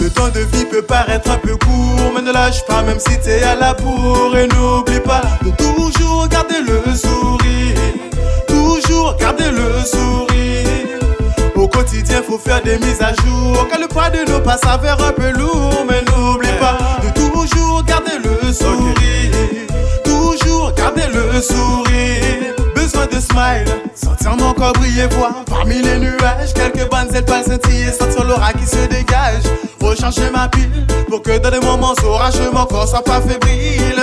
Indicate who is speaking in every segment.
Speaker 1: Le temps de vie peut paraître un peu court, mais ne lâche pas même si t'es à la bourre. Et n'oublie pas de toujours garder le sourire. Faire des mises à jour. Car le poids de nos pas s'avère un peu lourd. Mais n'oublie pas de toujours garder le sourire. Toujours garder le sourire. Besoin de smile, sentir mon corps briller, voir parmi les nuages. Quelques bonnes pas scintiller, sentir l'aura qui se dégage. Recharger ma pile pour que dans des moments orageux, mon corps soit pas fébrile.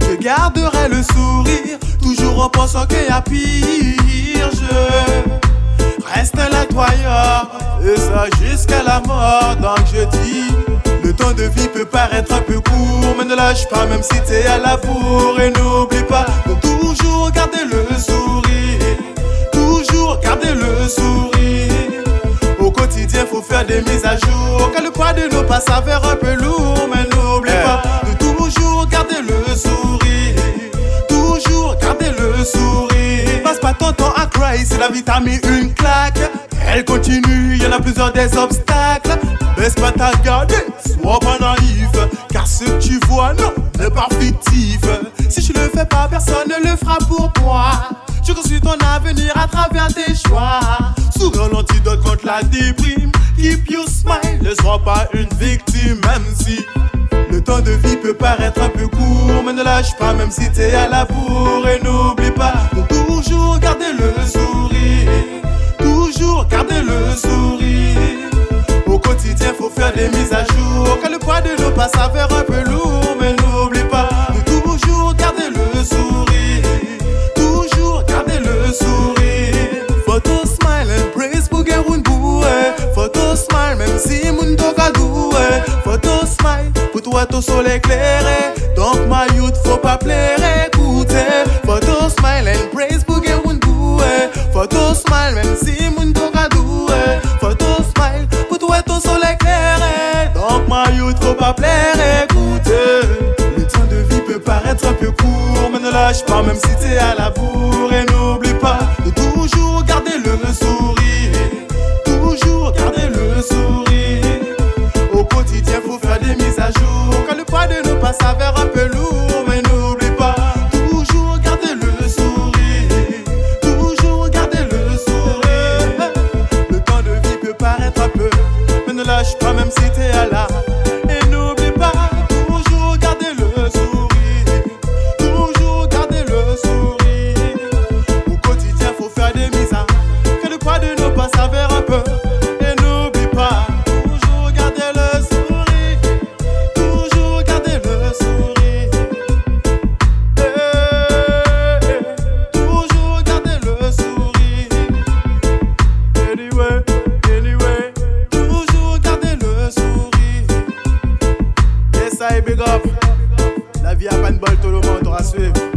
Speaker 1: Je garderai le sourire, toujours en pensant qu'il y a pire. Et ça jusqu'à la mort. Donc je dis, le temps de vie peut paraître un peu court, mais ne lâche pas même si t'es à la bourre. Et n'oublie pas de toujours garder le sourire, toujours garder le sourire. Au quotidien, faut faire des mises à jour, car le poids de nos pas s'avère un peu lourd, mais n'oublie pas de toujours garder le sourire, toujours garder le sourire. Passe pas ton temps à cry, si la vie t'a mis une claque. Elle continue, y en a plusieurs des obstacles. Baisse pas ta garde, sois pas naïf. Car ce que tu vois, non, n'est pas fictif. Si tu le fais pas, personne ne le fera pour toi. Je construis ton avenir à travers tes choix. Sourire l'antidote contre la déprime. Keep your smile, ne sois pas une victime, même si. Le temps de vie peut paraître un peu court, mais ne lâche pas même si t'es à la bourre. Faire des mises à jour. Car le poids de nos pas s'avère un peu lourd, mais n'oublie pas de toujours garder le sourire. Toujours garder le sourire. Photo smile praise pour Gerunboué. Photo smile même si toka doué. Photo smile pour toi ton soleil éclairé. Donc ma youth faut pas plaire, Faut pas plaire, écoutez. Le temps de vie peut paraître un peu court, mais ne lâche pas même si t'es à la bourre. Et n'oublie pas de toujours garder le sourire. Toujours garder le sourire. Au quotidien, faut faire des mises à jour. Quand le poids de nos pas s'avère un peu lourd. à suivre.